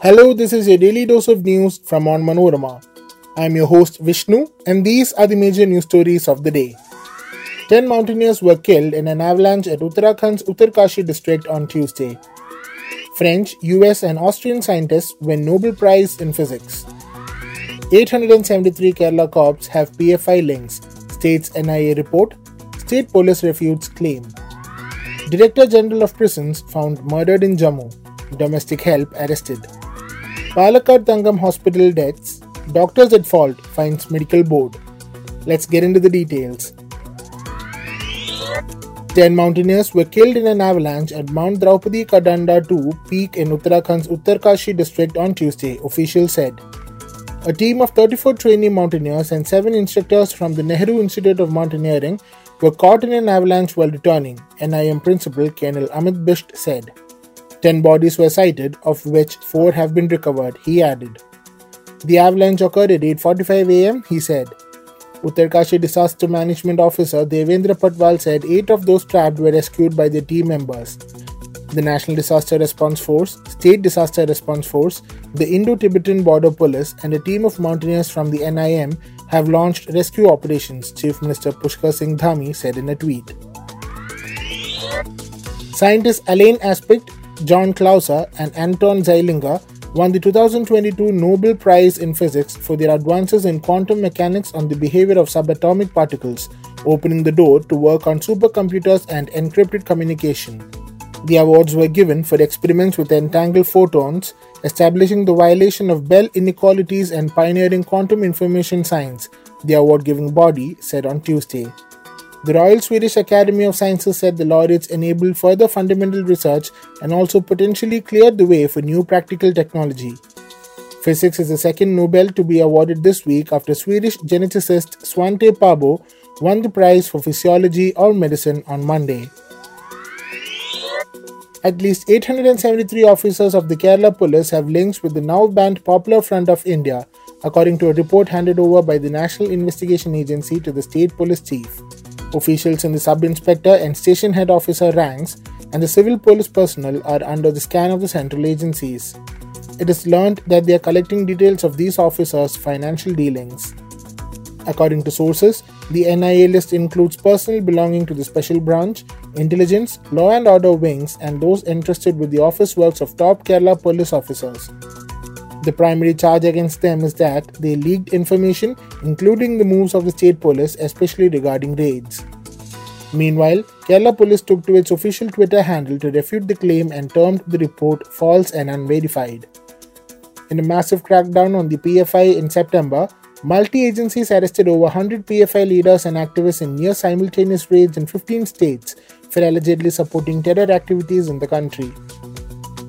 Hello, this is your daily dose of news from Onmanorama. I'm your host Vishnu, and these are the major news stories of the day. Ten mountaineers were killed in an avalanche at Uttarakhand's Uttarkashi district on Tuesday. French, US, and Austrian scientists win Nobel Prize in Physics. 873 Kerala cops have PFI links, states NIA report. State police refutes claim. Director General of Prisons found murdered in Jammu. Domestic help arrested. Palakkad Thangam Hospital deaths. Doctors at fault finds medical board. Let's get into the details. Ten mountaineers were killed in an avalanche at Mount Draupadi Ka Danda 2 peak in Uttarakhand's Uttarkashi district on Tuesday, officials said. A team of 34 trainee mountaineers and 7 instructors from the Nehru Institute of Mountaineering were caught in an avalanche while returning, NIM principal Colonel Amit Bisht said. Ten bodies were sighted, of which four have been recovered, he added. The avalanche occurred at 8.45 am, he said. Uttarkashi Disaster Management Officer Devendra Patwal said eight of those trapped were rescued by the team members. The National Disaster Response Force, State Disaster Response Force, the Indo Tibetan Border Police, and a team of mountaineers from the NIM have launched rescue operations, Chief Minister Pushkar Singh Dhami said in a tweet. Scientist Alain Aspect John Clauser, and Anton Zeilinger won the 2022 Nobel Prize in Physics for their advances in quantum mechanics on the behavior of subatomic particles, opening the door to work on supercomputers and encrypted communication. The awards were given for experiments with entangled photons, establishing the violation of Bell inequalities and pioneering quantum information science, the award giving body said on Tuesday. The Royal Swedish Academy of Sciences said the laureates enabled further fundamental research and also potentially cleared the way for new practical technology. Physics is the second Nobel to be awarded this week after Swedish geneticist Svante Pääbo won the prize for physiology or medicine on Monday. At least 873 officers of the Kerala police have links with the now banned Popular Front of India, according to a report handed over by the National Investigation Agency to the state police chief. Officials in the sub inspector and station head officer ranks and the civil police personnel are under the scan of the central agencies. It is learned that they are collecting details of these officers' financial dealings. According to sources, the NIA list includes personnel belonging to the special branch, intelligence, law and order wings, and those entrusted with the office works of top Kerala police officers. The primary charge against them is that they leaked information, including the moves of the state police, especially regarding raids. Meanwhile, Kerala police took to its official Twitter handle to refute the claim and termed the report false and unverified. In a massive crackdown on the PFI in September, multi agencies arrested over 100 PFI leaders and activists in near simultaneous raids in 15 states for allegedly supporting terror activities in the country.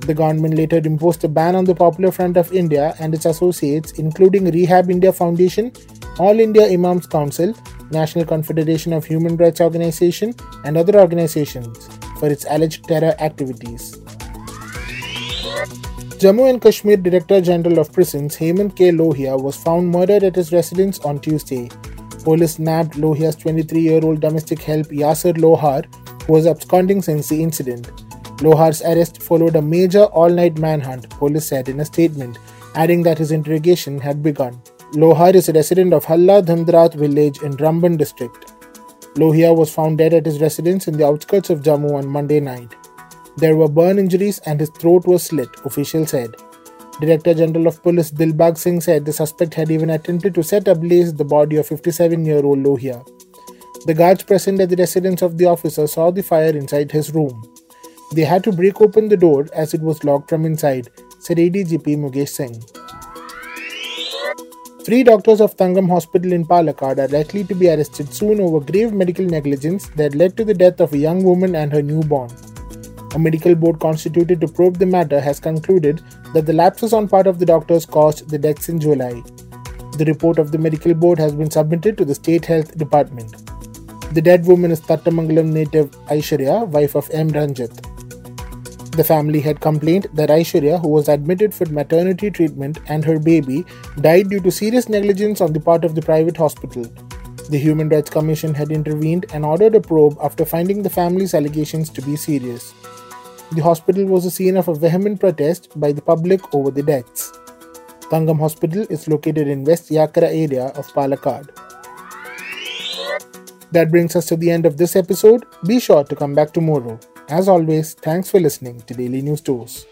The government later imposed a ban on the Popular Front of India and its associates, including Rehab India Foundation, All India Imams Council, National Confederation of Human Rights Organization, and other organizations for its alleged terror activities. Jammu and Kashmir Director General of Prisons Hemant K. Lohia was found murdered at his residence on Tuesday. Police nabbed Lohia's 23 year old domestic help Yasir Lohar, who was absconding since the incident. Lohar's arrest followed a major all night manhunt, police said in a statement, adding that his interrogation had begun. Lohar is a resident of Halla Dhandrat village in Ramban district. Lohia was found dead at his residence in the outskirts of Jammu on Monday night. There were burn injuries and his throat was slit, officials said. Director General of Police Dilbag Singh said the suspect had even attempted to set ablaze the body of 57 year old Lohia. The guards present at the residence of the officer saw the fire inside his room. They had to break open the door as it was locked from inside, said ADGP Mukesh Singh. Three doctors of Thangam Hospital in Palakkad are likely to be arrested soon over grave medical negligence that led to the death of a young woman and her newborn. A medical board constituted to probe the matter has concluded that the lapses on part of the doctors caused the deaths in July. The report of the medical board has been submitted to the State Health Department. The dead woman is Tattamangalam native Aishwarya, wife of M. Ranjit. The family had complained that Aishwarya, who was admitted for maternity treatment, and her baby died due to serious negligence on the part of the private hospital. The Human Rights Commission had intervened and ordered a probe after finding the family's allegations to be serious. The hospital was the scene of a vehement protest by the public over the deaths. Thangam Hospital is located in West Yakkara area of Palakkad. That brings us to the end of this episode. Be sure to come back tomorrow. As always, thanks for listening to Daily News Dose.